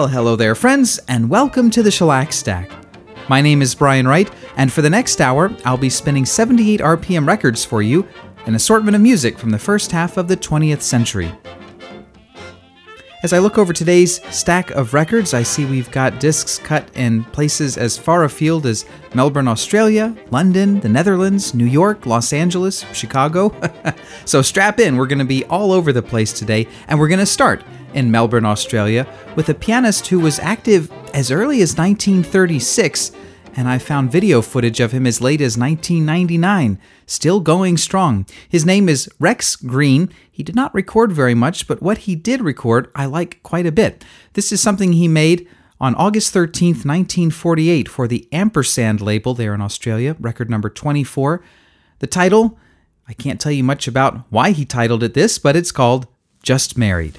Well, hello there, friends, and welcome to the Shellac Stack. My name is Brian Wright, and for the next hour, I'll be spinning 78 RPM records for you, an assortment of music from the first half of the 20th century. As I look over today's stack of records, I see we've got discs cut in places as far afield as Melbourne, Australia, London, the Netherlands, New York, Los Angeles, Chicago. so strap in, we're going to be all over the place today, and we're going to start in Melbourne, Australia, with a pianist who was active as early as 1936 and I found video footage of him as late as 1999, still going strong. His name is Rex Green. He did not record very much, but what he did record, I like quite a bit. This is something he made on August 13th, 1948, for the Ampersand label there in Australia, record number 24. The title, I can't tell you much about why he titled it this, but it's called Just Married.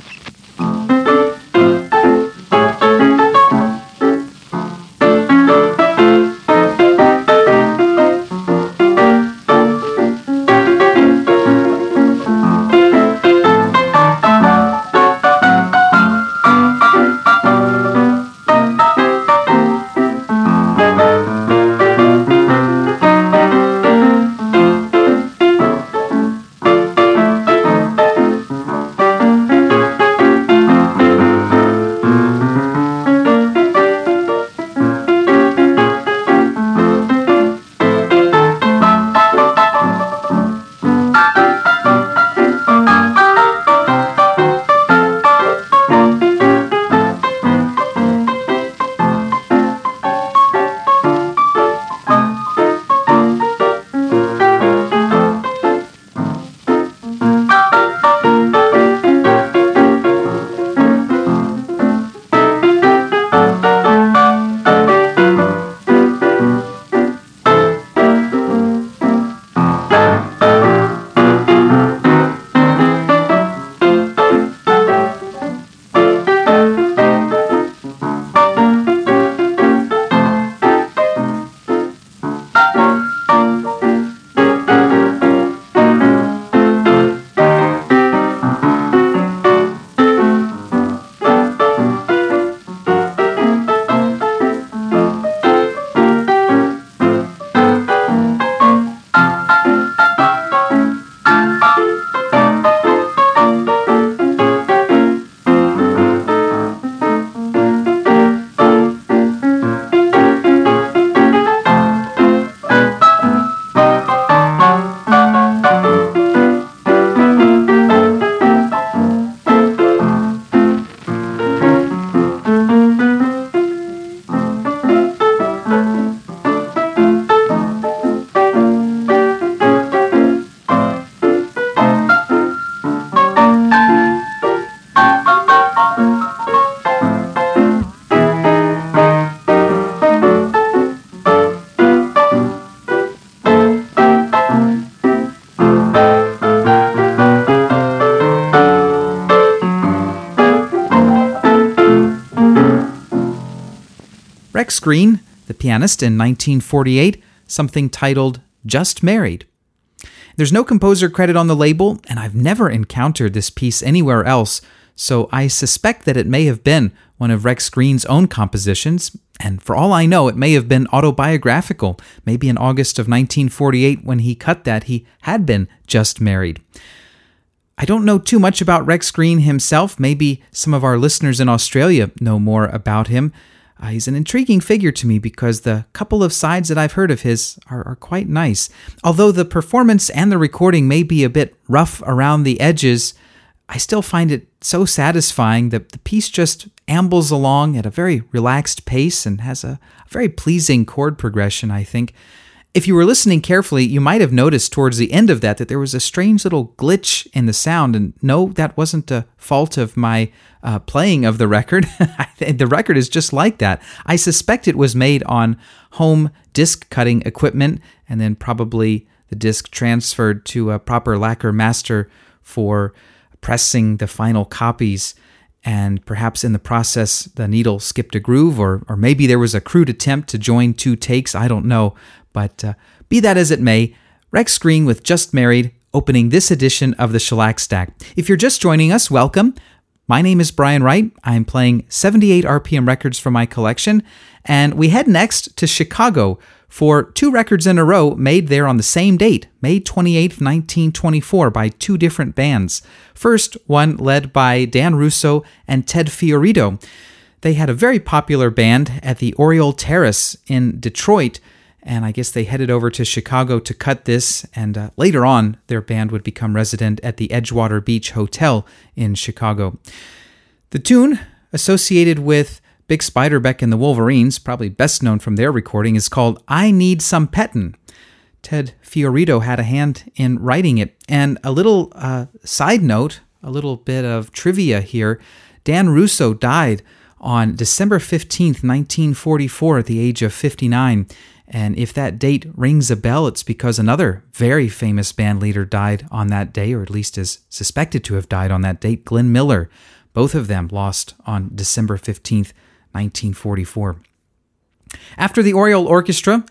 Rex Green, the pianist in 1948, something titled Just Married. There's no composer credit on the label, and I've never encountered this piece anywhere else, so I suspect that it may have been one of Rex Green's own compositions, and for all I know, it may have been autobiographical. Maybe in August of 1948, when he cut that, he had been just married. I don't know too much about Rex Green himself. Maybe some of our listeners in Australia know more about him. Uh, he's an intriguing figure to me because the couple of sides that I've heard of his are, are quite nice. Although the performance and the recording may be a bit rough around the edges, I still find it so satisfying that the piece just ambles along at a very relaxed pace and has a very pleasing chord progression, I think. If you were listening carefully, you might have noticed towards the end of that that there was a strange little glitch in the sound. And no, that wasn't a fault of my uh, playing of the record. the record is just like that. I suspect it was made on home disc cutting equipment and then probably the disc transferred to a proper lacquer master for pressing the final copies and perhaps in the process the needle skipped a groove or or maybe there was a crude attempt to join two takes i don't know but uh, be that as it may, Rex Green with Just Married opening this edition of the Shellac Stack. If you're just joining us, welcome. My name is Brian Wright. I'm playing 78 RPM records from my collection, and we head next to Chicago for two records in a row made there on the same date, May 28, 1924, by two different bands. First, one led by Dan Russo and Ted Fiorito. They had a very popular band at the Oriole Terrace in Detroit and I guess they headed over to Chicago to cut this, and uh, later on, their band would become resident at the Edgewater Beach Hotel in Chicago. The tune, associated with Bix Beiderbecke and the Wolverines, probably best known from their recording, is called I Need Some Pettin'. Ted Fiorito had a hand in writing it. And a little uh, side note, a little bit of trivia here Dan Russo died on December 15th, 1944, at the age of 59. And if that date rings a bell, it's because another very famous band leader died on that day, or at least is suspected to have died on that date, Glenn Miller. Both of them lost on December 15th, 1944. After the Oriole Orchestra,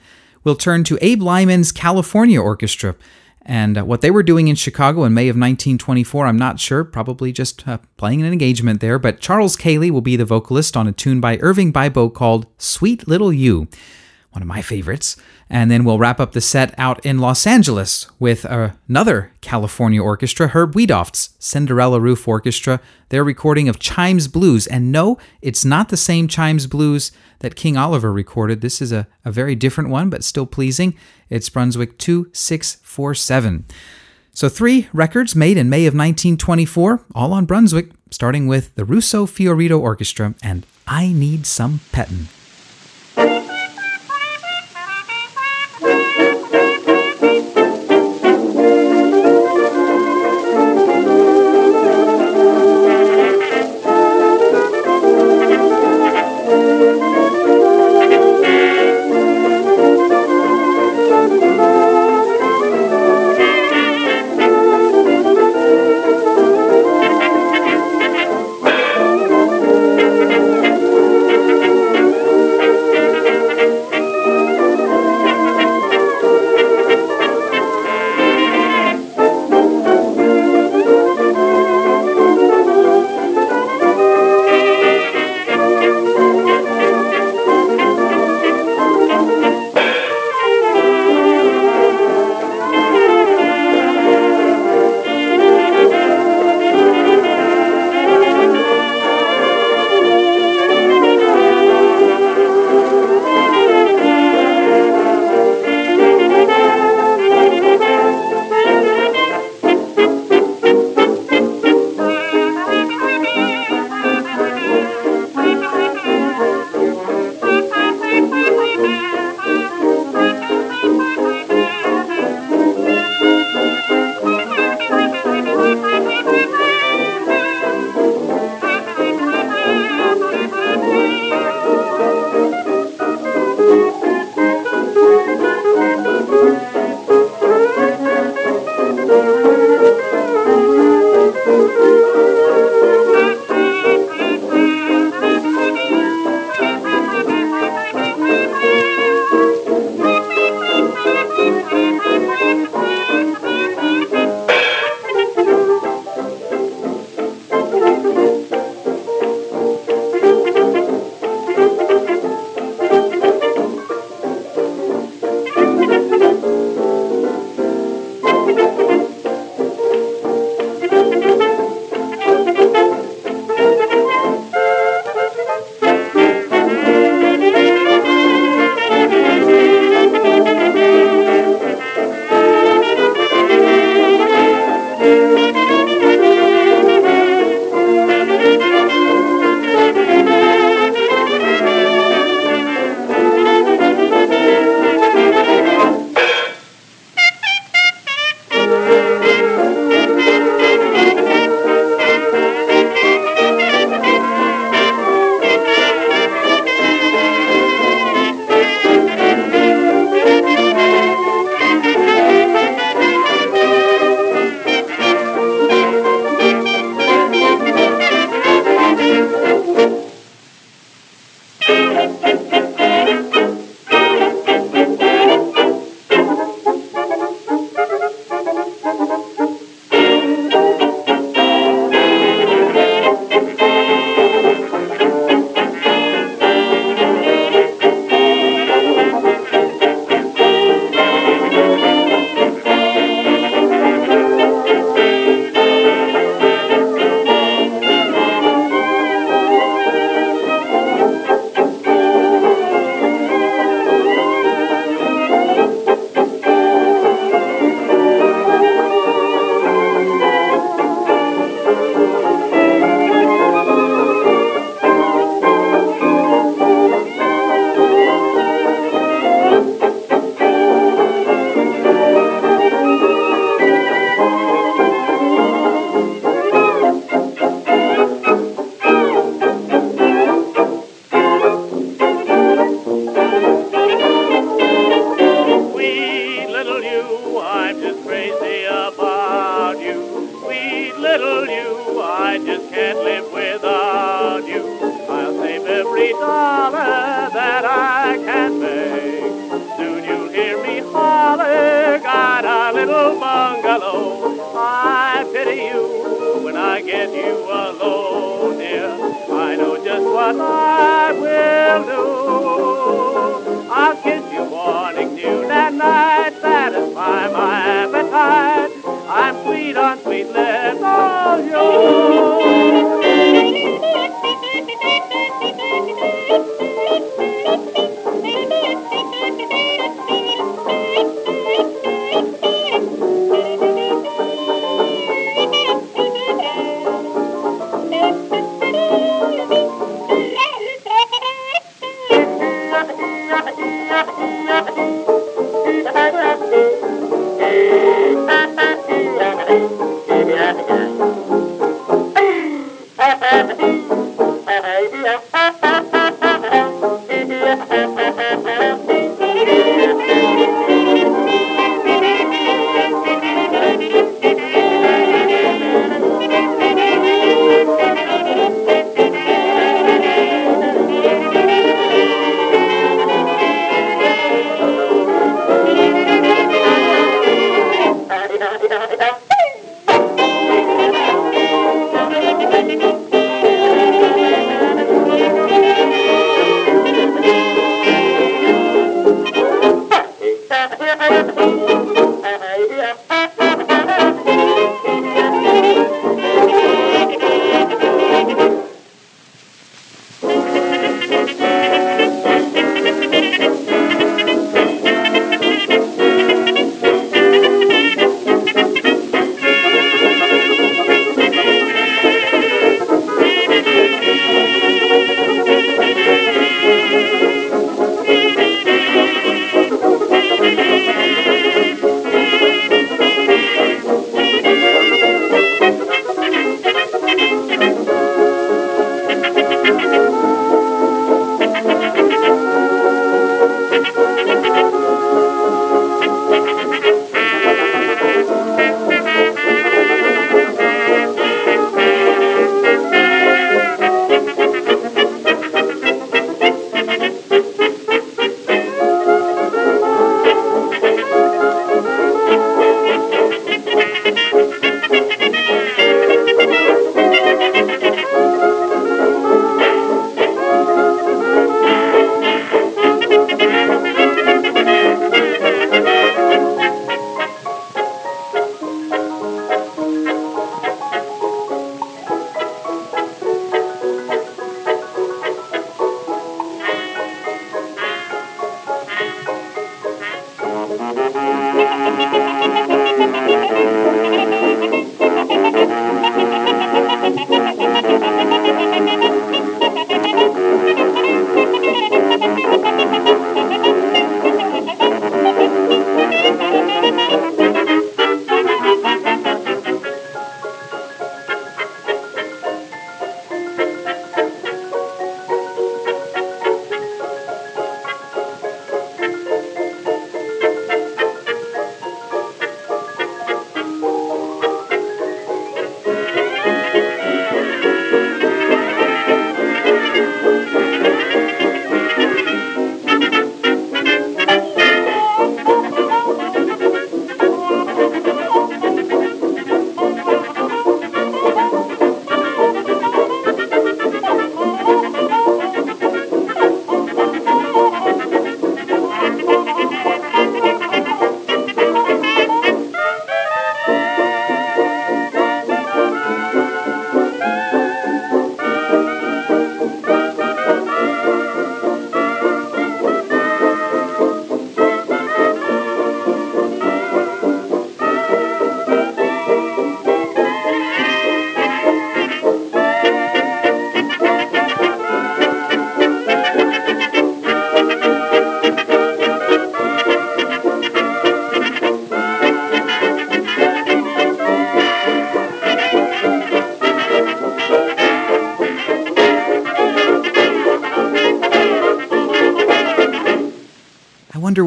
we'll turn to Abe Lyman's California Orchestra. And uh, what they were doing in Chicago in May of 1924, I'm not sure, probably just uh, playing an engagement there. But Charles Kaley will be the vocalist on a tune by Irving Bibo called Sweet Little You one of my favorites. And then we'll wrap up the set out in Los Angeles with another California orchestra, Herb Wiedoeft's Cinderella Roof Orchestra, their recording of Chimes Blues. And no, it's not the same Chimes Blues that King Oliver recorded. This is a, a very different one, but still pleasing. It's Brunswick 2647. So, three records made in May of 1924, all on Brunswick, starting with the Russo Fiorito Orchestra and I Need Some Pettin'.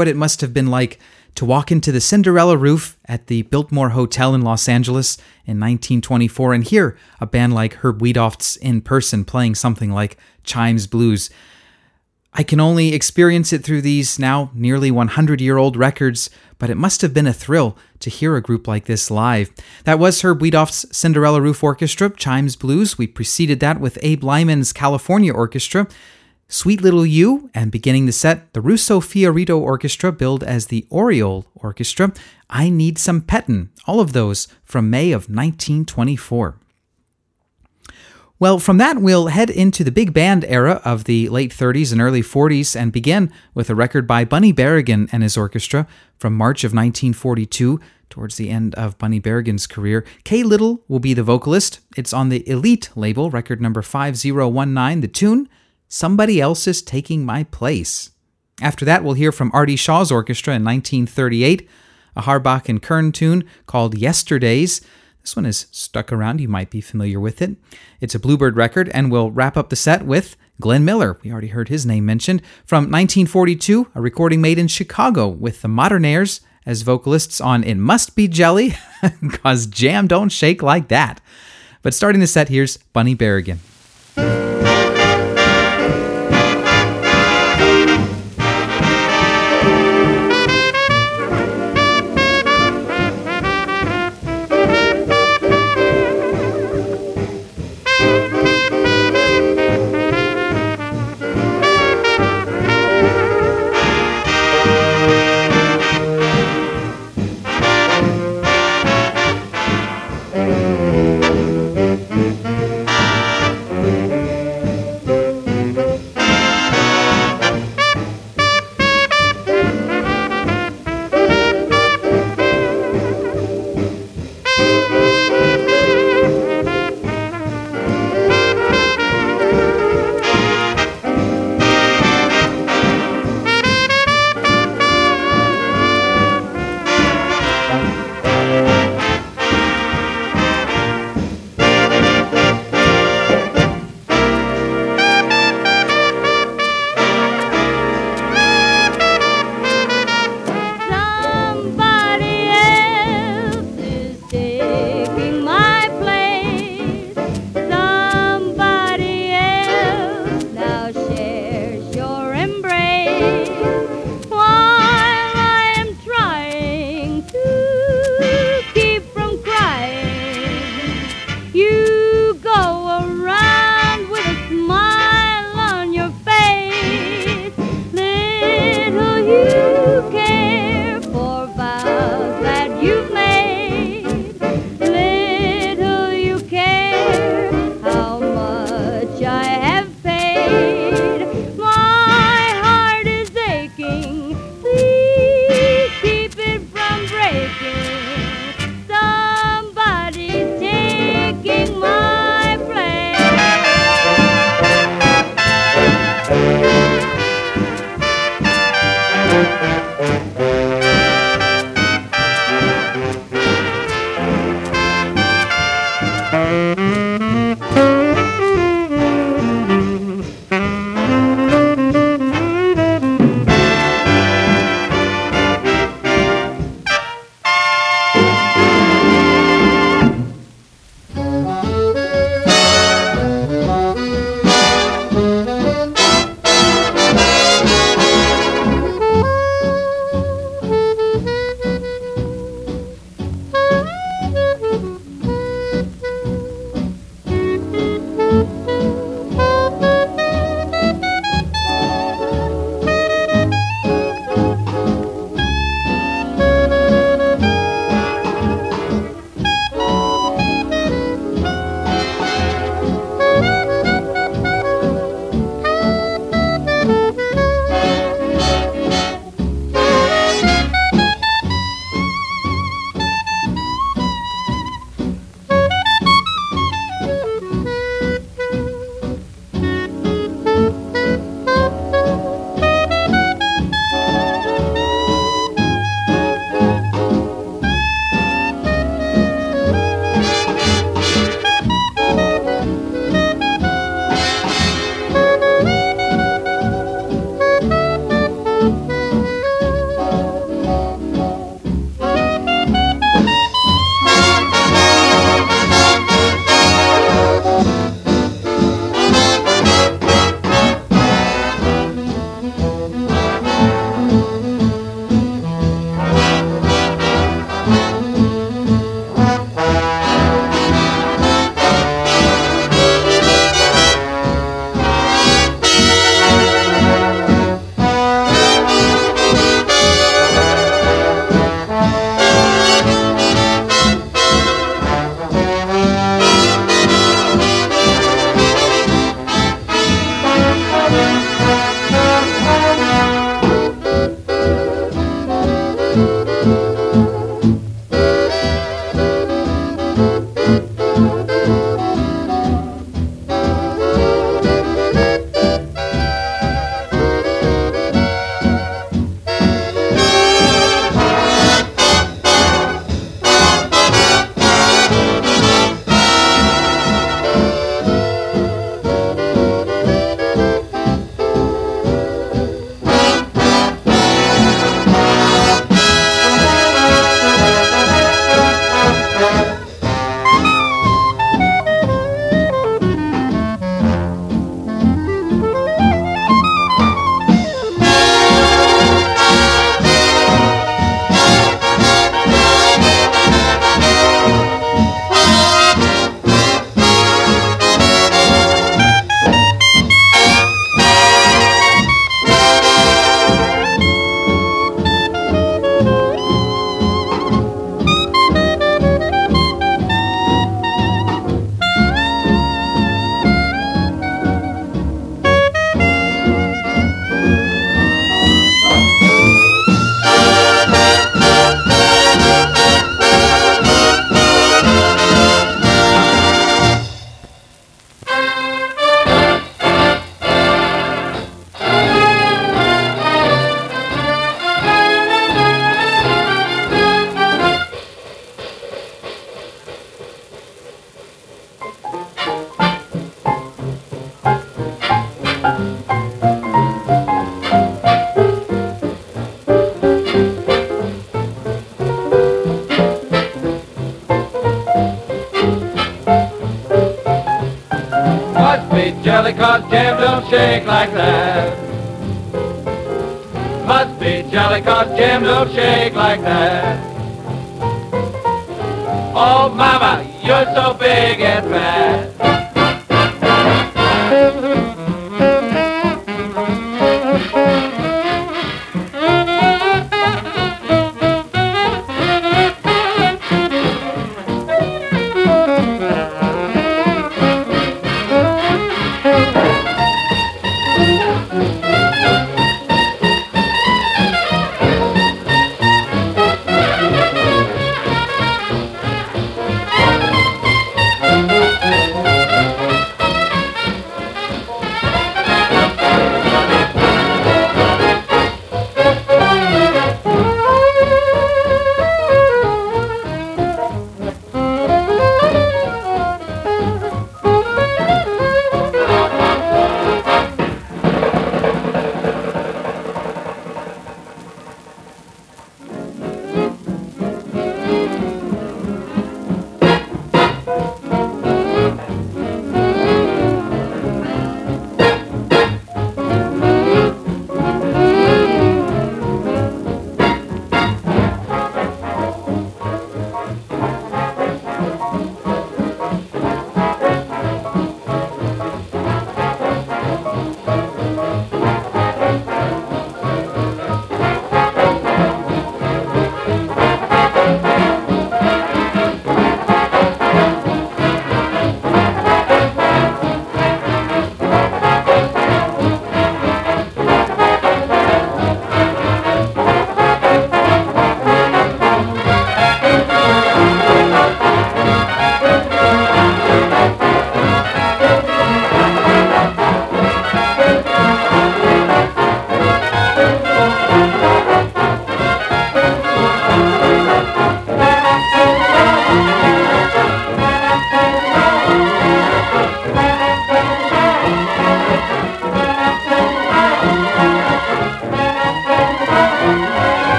What it must have been like to walk into the Cinderella roof at the Biltmore Hotel in Los Angeles in 1924 and hear a band like Herb Wiedoeft's in person playing something like Chimes Blues. I can only experience it through these now nearly 100 year old records, but it must have been a thrill to hear a group like this live. That was Herb Wiedoeft's Cinderella Roof Orchestra, Chimes Blues. We preceded that with Abe Lyman's California Orchestra. Sweet Little You, and beginning the set, the Russo Fiorito Orchestra, billed as the Oriole Orchestra, I Need Some Pettin', all of those from May of 1924. Well, from that, we'll head into the big band era of the late 30s and early 40s and begin with a record by Bunny Berigan and his orchestra from March of 1942 towards the end of Bunny Berigan's career. Kay Little will be the vocalist. It's on the Elite label, record number 5019. The tune, Somebody Else is Taking My Place. After that, we'll hear from Artie Shaw's orchestra in 1938, a Harbach and Kern tune called Yesterdays. This one is stuck around, you might be familiar with it. It's a Bluebird record, and we'll wrap up the set with Glenn Miller. We already heard his name mentioned. From 1942, a recording made in Chicago with the Modernaires as vocalists on It Must Be Jelly, because jam don't shake like that. But starting the set, here's Bunny jelly shake like that. Must be jelly cause jam don't shake like that. Oh mama, you're so big and fat.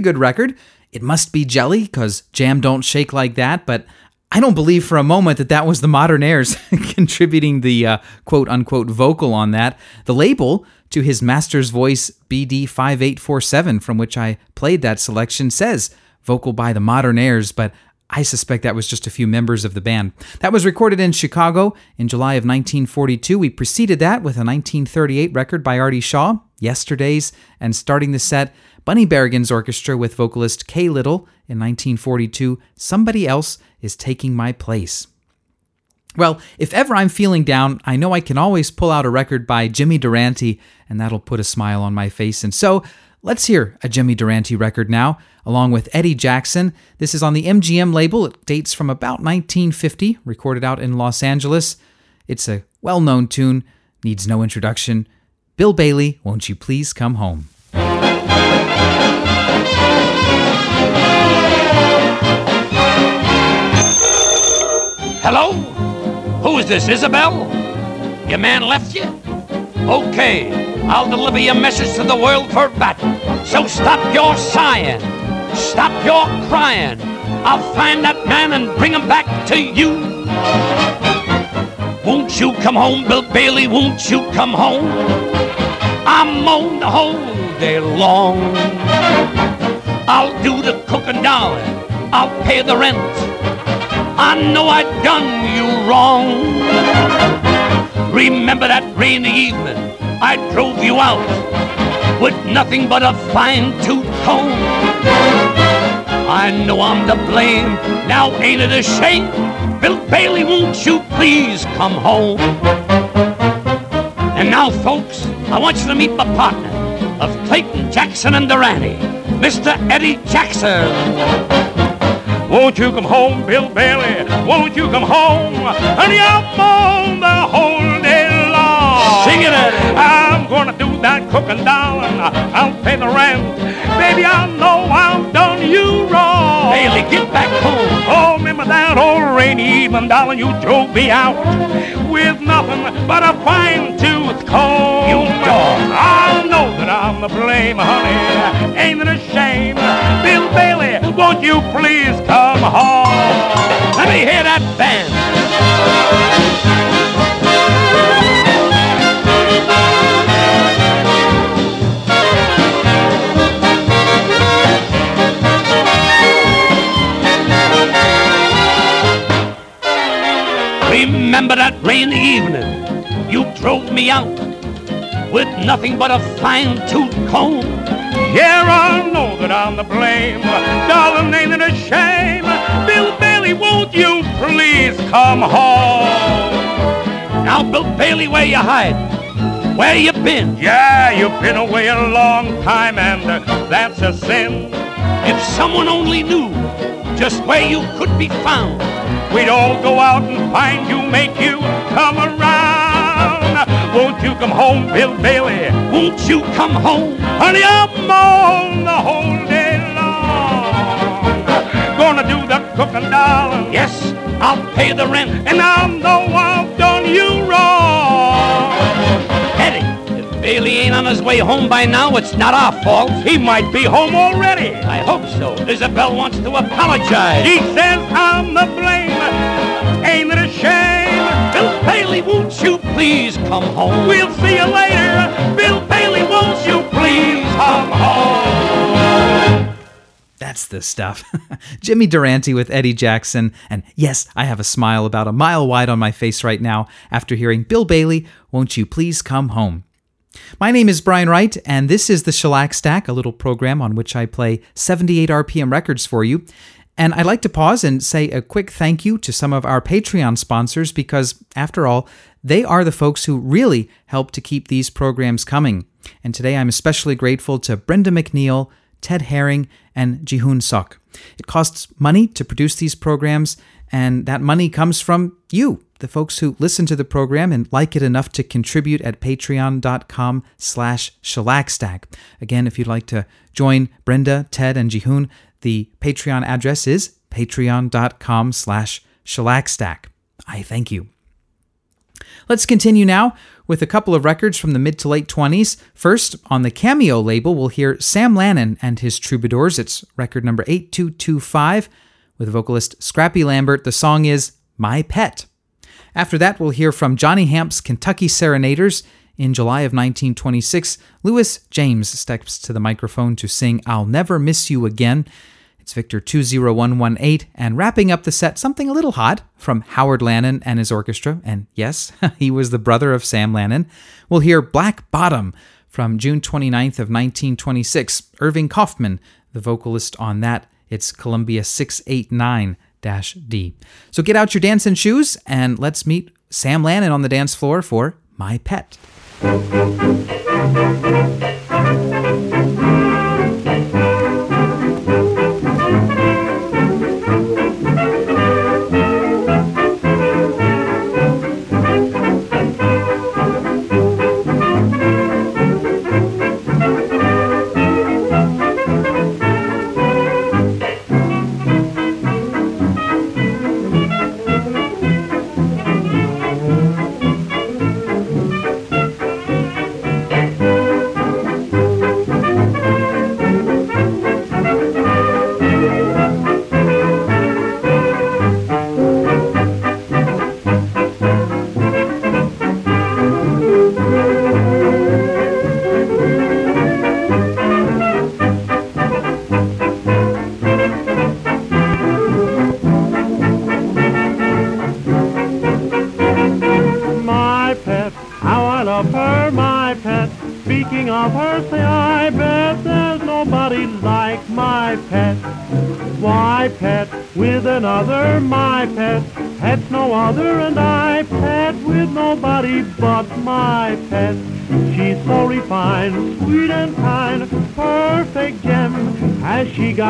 Good record. It must be jelly, because jam don't shake like that, but I don't believe for a moment that that was the Modernaires contributing the uh, quote unquote vocal on that. The label to his master's voice BD5847, from which I played that selection, says vocal by the Modernaires, but I suspect that was just a few members of the band. That was recorded in Chicago in July of 1942. We preceded that with a 1938 record by Artie Shaw, Yesterdays, and starting the set, Bunny Berigan's orchestra with vocalist Kay Little in 1942, Somebody Else is Taking My Place. Well, if ever I'm feeling down, I know I can always pull out a record by Jimmy Durante, and that'll put a smile on my face. And so, let's hear a Jimmy Durante record now, along with Eddie Jackson. This is on the MGM label. It dates from about 1950, recorded out in Los Angeles. It's a well known tune, needs no introduction. Bill Bailey, won't you please come home? Hello? Who is this, Isabel? Your man left you? Okay, I'll deliver your message to the world for battle. So stop your sighing, stop your crying. I'll find that man and bring him back to you. Won't you come home, Bill Bailey? Won't you come home? I'm on the whole day long. I'll do the cooking, darling. I'll pay the rent. I know I done you wrong. Remember that rainy evening I drove you out with nothing but a fine tooth comb. I know I'm to blame. Now ain't it a shame? Bill Bailey, won't you please come home? And now, folks, I want you to meet my partner of Clayton Jackson and Durante, Mr. Eddie Jackson. Won't you come home, Bill Bailey? Won't you come home? Honey, I'm on the whole day long. Sing it. I'm gonna do that cooking, darling. I'll pay the rent. Baby, I know I've done you wrong. Bailey, get back home. Oh, remember that old rainy evening, darling, you drove me out with nothing but a fine tooth comb. You dog. I know that I'm to blame, honey. Ain't it a shame? Bill Bailey, won't won't you please come home? Let me hear that band. That rainy evening? You drove me out with nothing but a fine tooth comb. Yeah, I know that I'm to blame. Darling, ain't it a shame? Bill Bailey, won't you please come home? Now, Bill Bailey, where you hide? Where you been? Yeah, you've been away a long time, and uh, that's a sin. If someone only knew just where you could be found. We'd all go out and find you, make you come around. Won't you come home, Bill Bailey? Won't you come home? Honey, I'm on the whole day long. Gonna do the cooking, darling. Yes, I'll pay the rent. And I know I've done you wrong. Bailey ain't on his way home by now, it's not our fault. He might be home already. I hope so. Isabel wants to apologize. He says I'm the blame. Ain't it a shame? Bill Bailey, won't you please come home? We'll see you later. Bill Bailey, won't you please come home? That's the stuff. Jimmy Durante with Eddie Jackson. And yes, I have a smile about a mile wide on my face right now after hearing Bill Bailey, Won't You Please Come Home? My name is Brian Wright, and this is the Shellac Stack, a little program on which I play 78 RPM records for you. And I'd like to pause and say a quick thank you to some of our Patreon sponsors because, after all, they are the folks who really help to keep these programs coming. And today I'm especially grateful to Brenda McNeil, Ted Herring, and Jihun Sok. It costs money to produce these programs, and that money comes from you, the folks who listen to the program and like it enough to contribute at patreon.com slash shellacstack. Again, if you'd like to join Brenda, Ted, and Jihun, the Patreon address is patreon.com slash shellacstack. I thank you. Let's continue now with a couple of records from the mid to late 20s. First, on the Cameo label, we'll hear Sam Lanin and his Troubadours. It's record number 8225 with vocalist Scrappy Lambert. The song is My Pet. After that, we'll hear from Johnny Hamp's Kentucky Serenaders. In July of 1926, Louis James steps to the microphone to sing I'll Never Miss You Again. It's Victor 20118, and wrapping up the set, something a little hot from Howard Lanin and his orchestra. And yes, he was the brother of Sam Lanin. We'll hear Black Bottom from June 29th of 1926. Irving Kaufman, the vocalist on that. It's Columbia 689 D. So get out your dancing shoes and let's meet Sam Lanin on the dance floor for My Pet.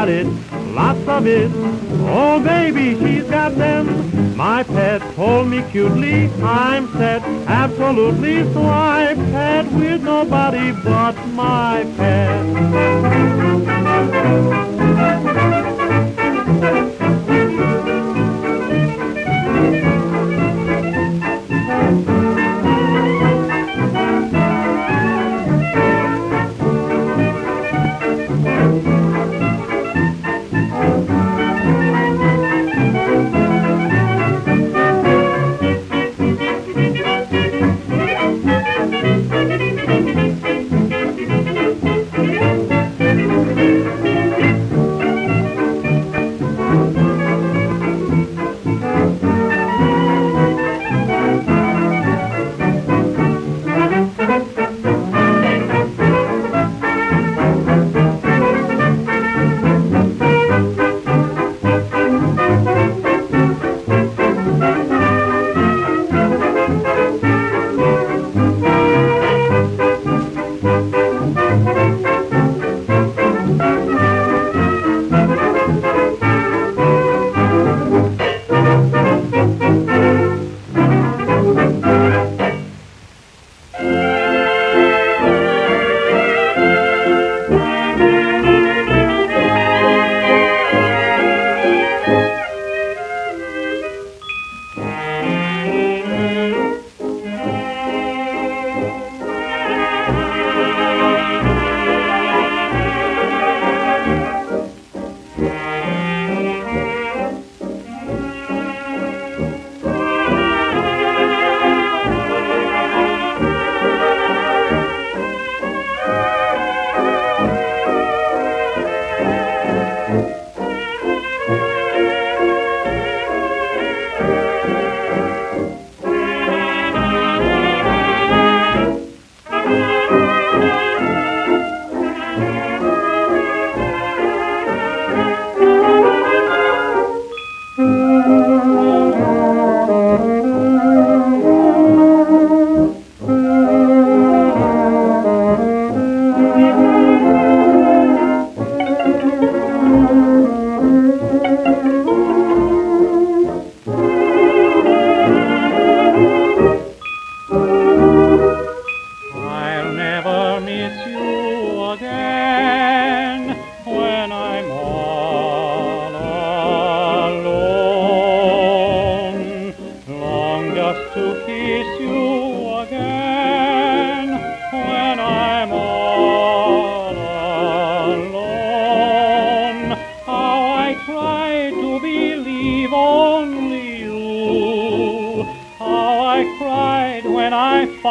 Got it? Lots of it. Oh, baby, she's got them. My pet told me cutely, I'm set, absolutely, so I pet with nobody but my pet.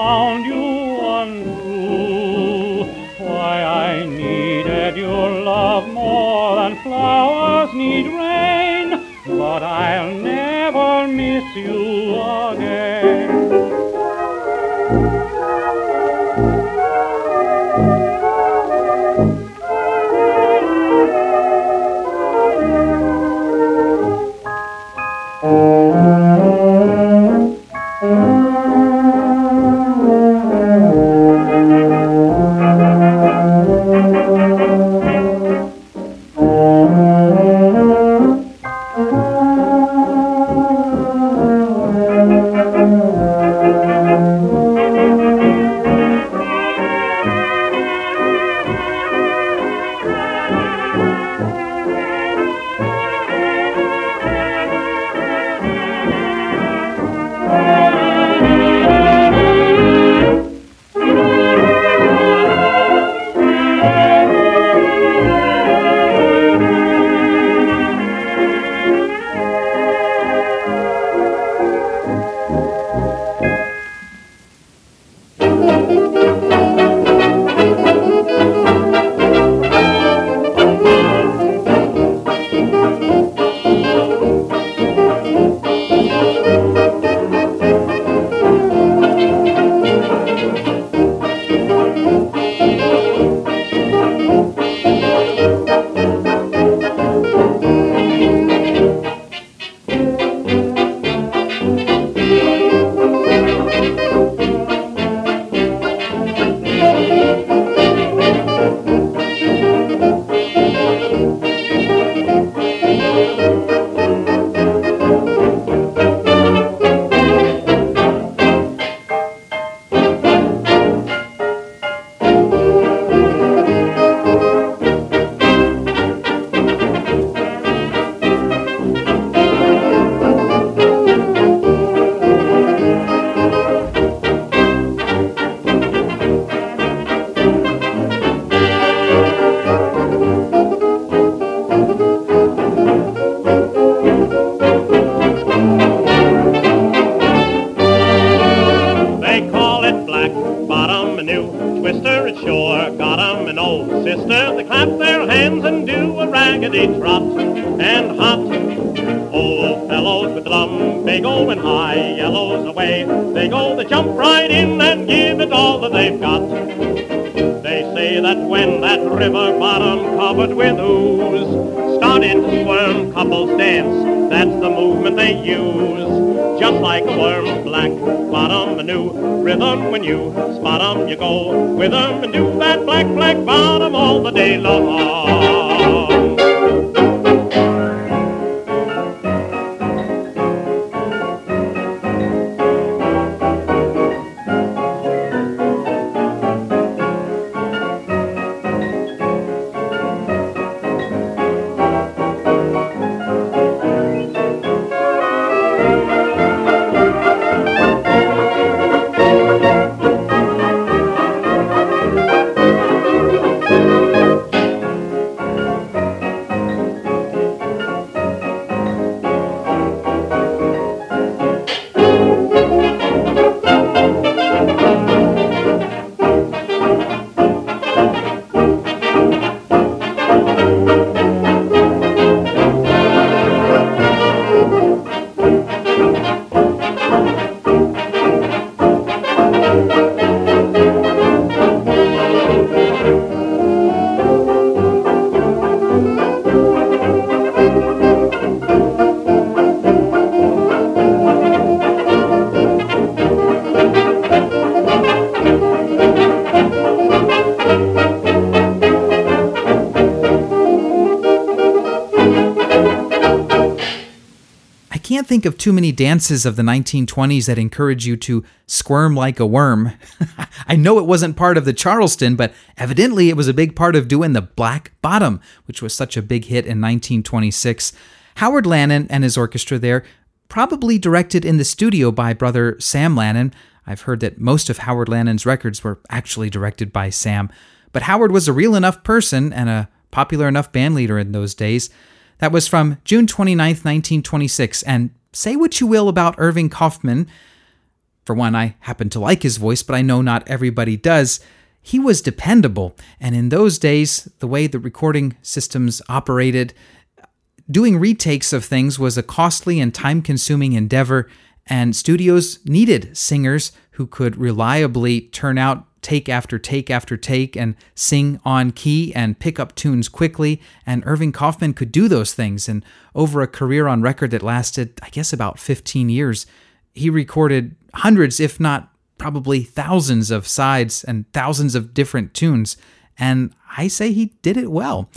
found you untrue. Why I needed your love more than flowers need rain, but I'll never miss you again. Think of too many dances of the 1920s that encourage you to squirm like a worm. I know it wasn't part of the Charleston, but evidently it was a big part of doing the Black Bottom, which was such a big hit in 1926. Howard Lanin and his orchestra there, probably directed in the studio by brother Sam Lanin. I've heard that most of Howard Lanin's records were actually directed by Sam, but Howard was a real enough person and a popular enough bandleader in those days. That was from June 29, 1926. And say what you will about Irving Kaufman. For one, I happen to like his voice, but I know not everybody does. He was dependable. And in those days, the way the recording systems operated, doing retakes of things was a costly and time consuming endeavor. And studios needed singers who could reliably turn out take after take after take and sing on key and pick up tunes quickly. And Irving Kaufman could do those things. And over a career on record that lasted, I guess, about 15 years, he recorded hundreds, if not probably thousands of sides and thousands of different tunes. And I say he did it well.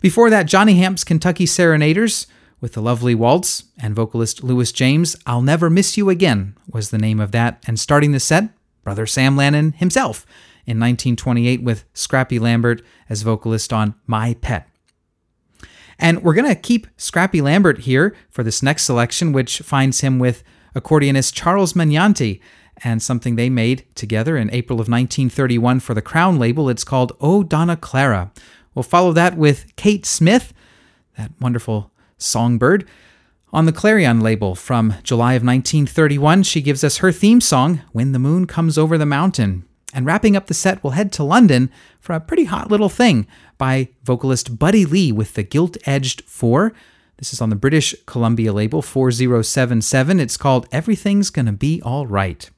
Before that, Johnny Hamp's Kentucky Serenaders with the lovely waltz and vocalist Louis James, I'll Never Miss You Again was the name of that. And starting the set, brother Sam Lanin himself in 1928 with Scrappy Lambert as vocalist on My Pet. And we're going to keep Scrappy Lambert here for this next selection, which finds him with accordionist Charles Magnante and something they made together in April of 1931 for the Crown label. It's called Oh Donna Clara. We'll follow that with Kate Smith, that wonderful songbird, on the Clarion label from July of 1931, she gives us her theme song, When the Moon Comes Over the Mountain. And wrapping up the set, we'll head to London for a pretty hot little thing by vocalist Buddy Lee with the Gilt Edged 4. This is on the British Columbia label 4077. It's called Everything's Gonna Be Alright.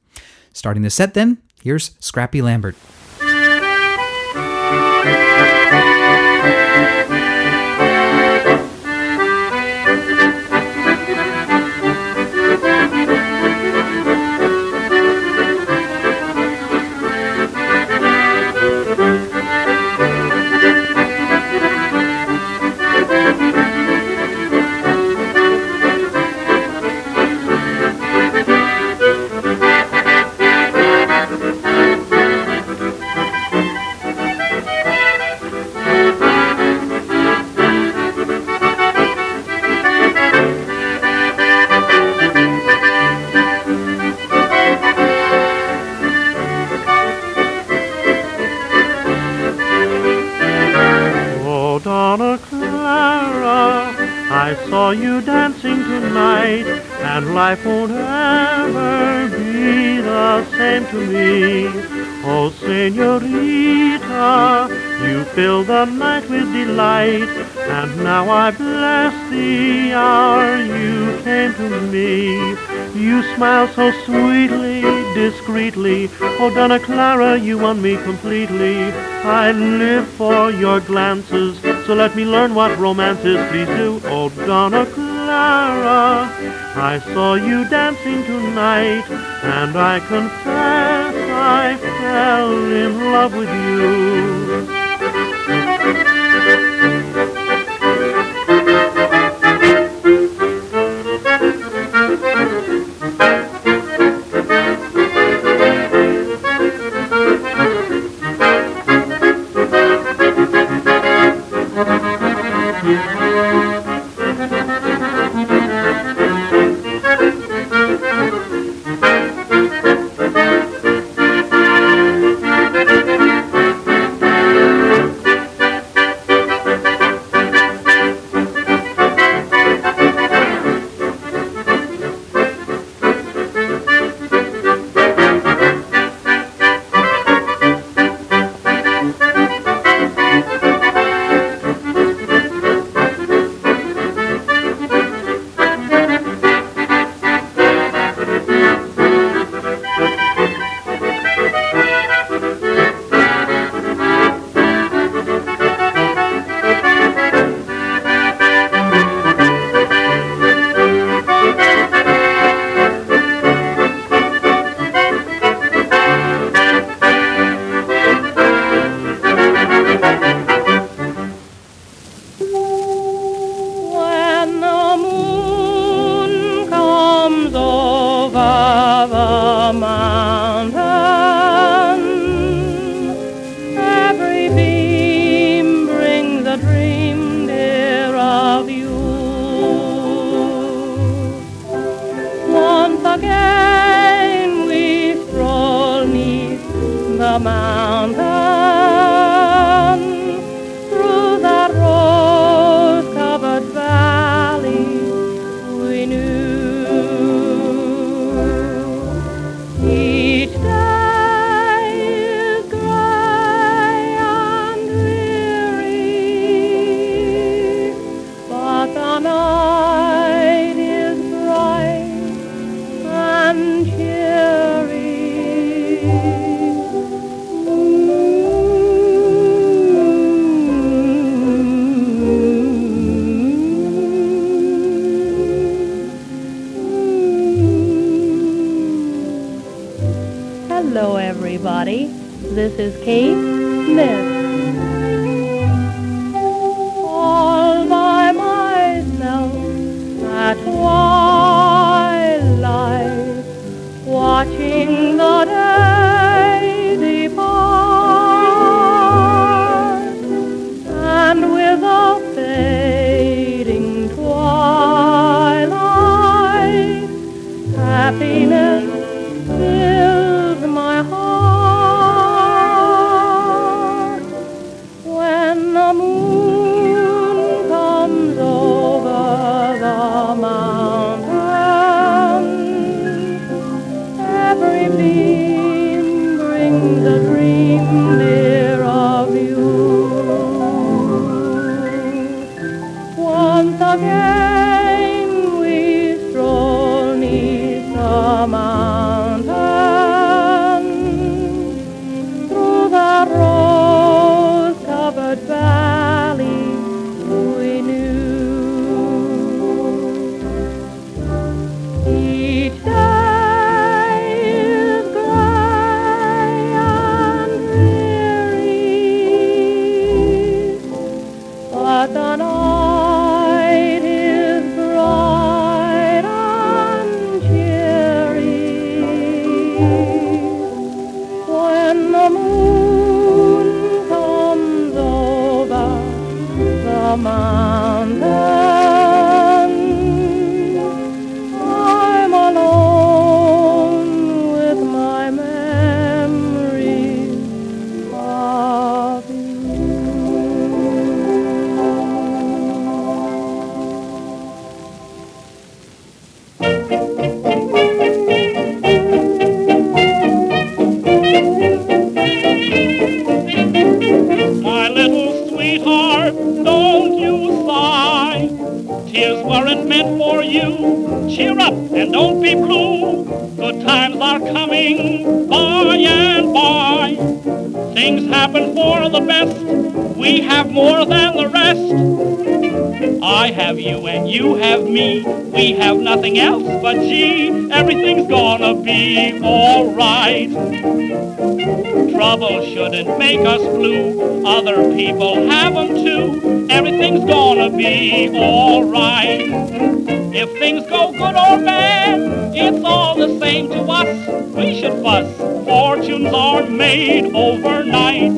Starting the set then, here's Scrappy Lambert. Life won't ever be the same to me. Oh, senorita, you fill the night with delight, and now I bless the hour you came to me. You smile so sweetly, discreetly. Oh, Donna Clara, you won me completely. I live for your glances, so let me learn what romance is. Please do. Oh, Donna Clara, I saw you dancing tonight, and I confess I fell in love with you. Cheer up and don't be blue. Good times are coming by and by. Things happen for the best. We have more than the rest. I have you and you have me. We have nothing else but gee, everything's gonna be alright. Trouble shouldn't make us blue. Other people have 'em too. Everything's gonna be alright. If things go good or bad, it's all the same to us. We should fuss. Fortunes are made overnight.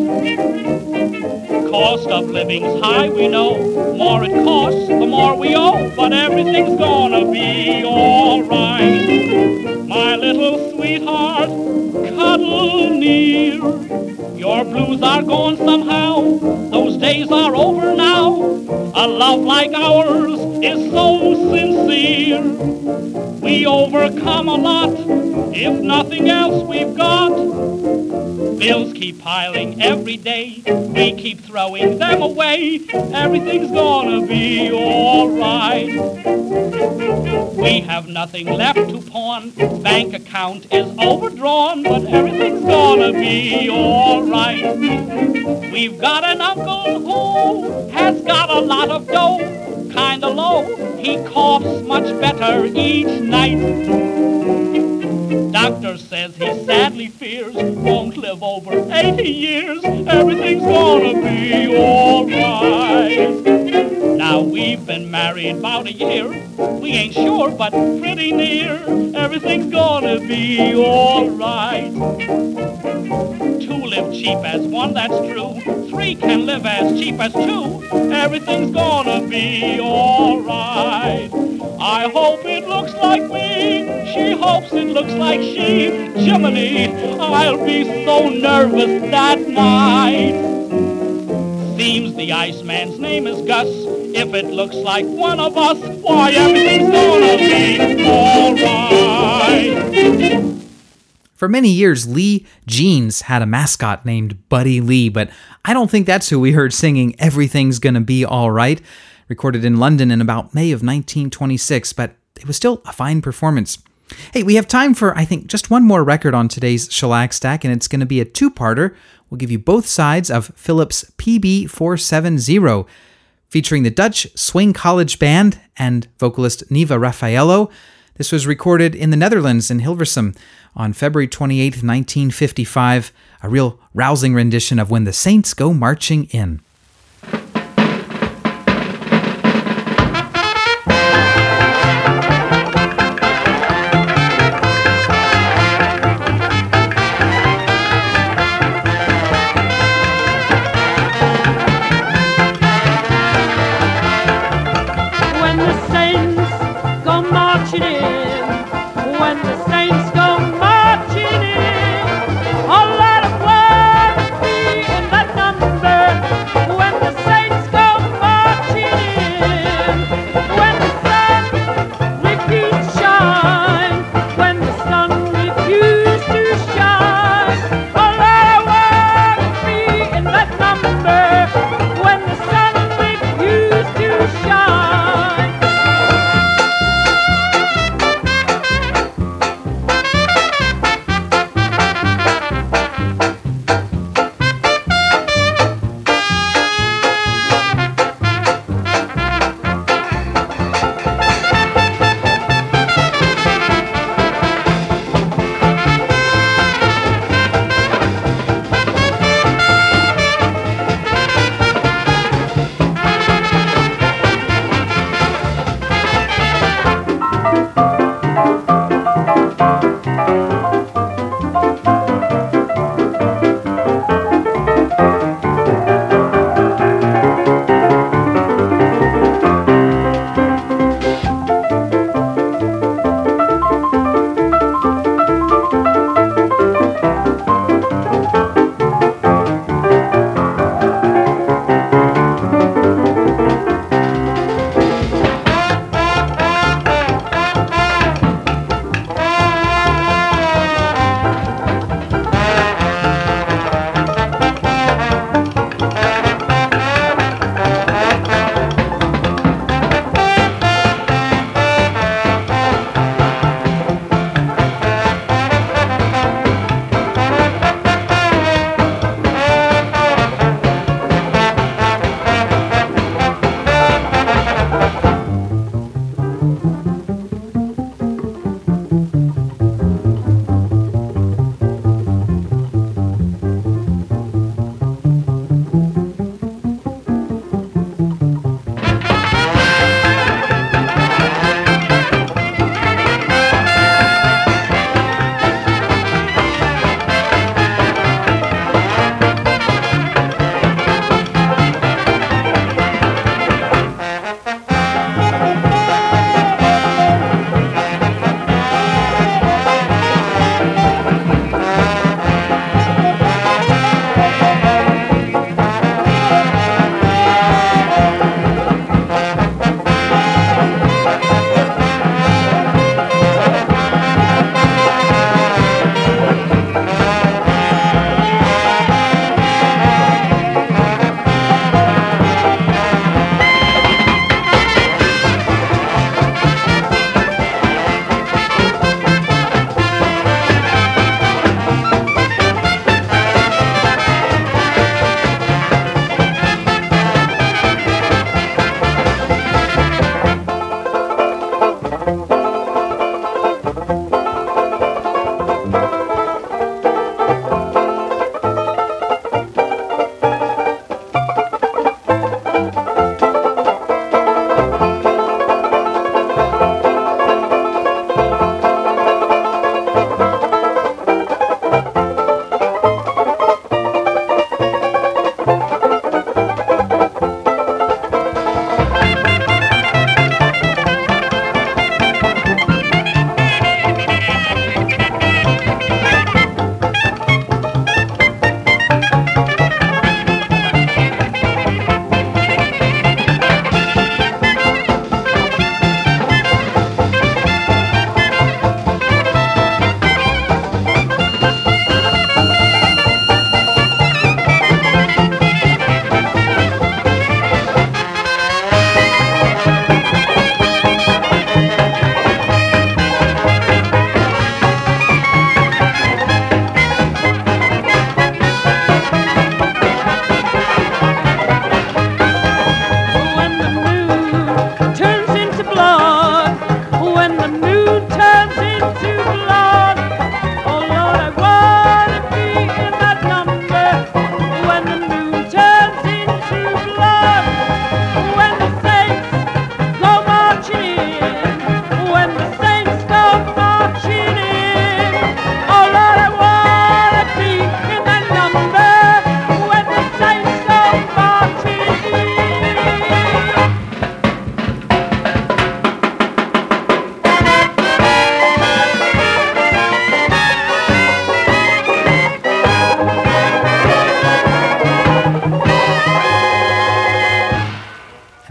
Cost of living's high, we know. More it costs, the more we owe. But everything's gonna a lot. If nothing else we've got. Bills keep piling every day. We keep throwing them away. Everything's gonna be alright. We have nothing left to pawn. Bank account is overdrawn, but everything's gonna be alright. We've got an uncle who has got a lot of dough, kinda low. He coughs much better each night. Gonna be alright. Now we've been married about a year. We ain't sure, but pretty near. Everything's gonna be alright. Two live cheap as one, that's true. Three can live as cheap as two. Everything's gonna be alright. I hope it looks like me. She hopes it looks like she. Jiminy, I'll be so nervous that mine. Seems the Iceman's name is Gus. If it looks like one of us, why everything's gonna be alright. For many years, Lee Jeans had a mascot named Buddy Lee, but I don't think that's who we heard singing Everything's Gonna Be Alright, recorded in London in about May of 1926, but it was still a fine performance. Hey, we have time for, I think, just one more record on today's Shellac Stack, and it's going to be a two parter. We'll give you both sides of Philips PB 470, featuring the Dutch Swing College Band and vocalist Neva Raphaello. This was recorded in the Netherlands in Hilversum on February 28, 1955, a real rousing rendition of When the Saints Go Marching In.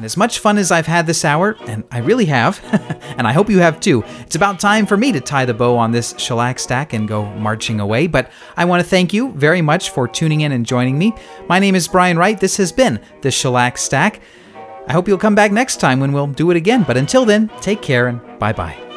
As much fun as I've had this hour, and I really have, and I hope you have too, it's about time for me to tie the bow on this shellac stack and go marching away. But I want to thank you very much for tuning in and joining me. My name is Brian Wright. This has been the Shellac Stack. I hope you'll come back next time when we'll do it again. But until then, take care and bye bye.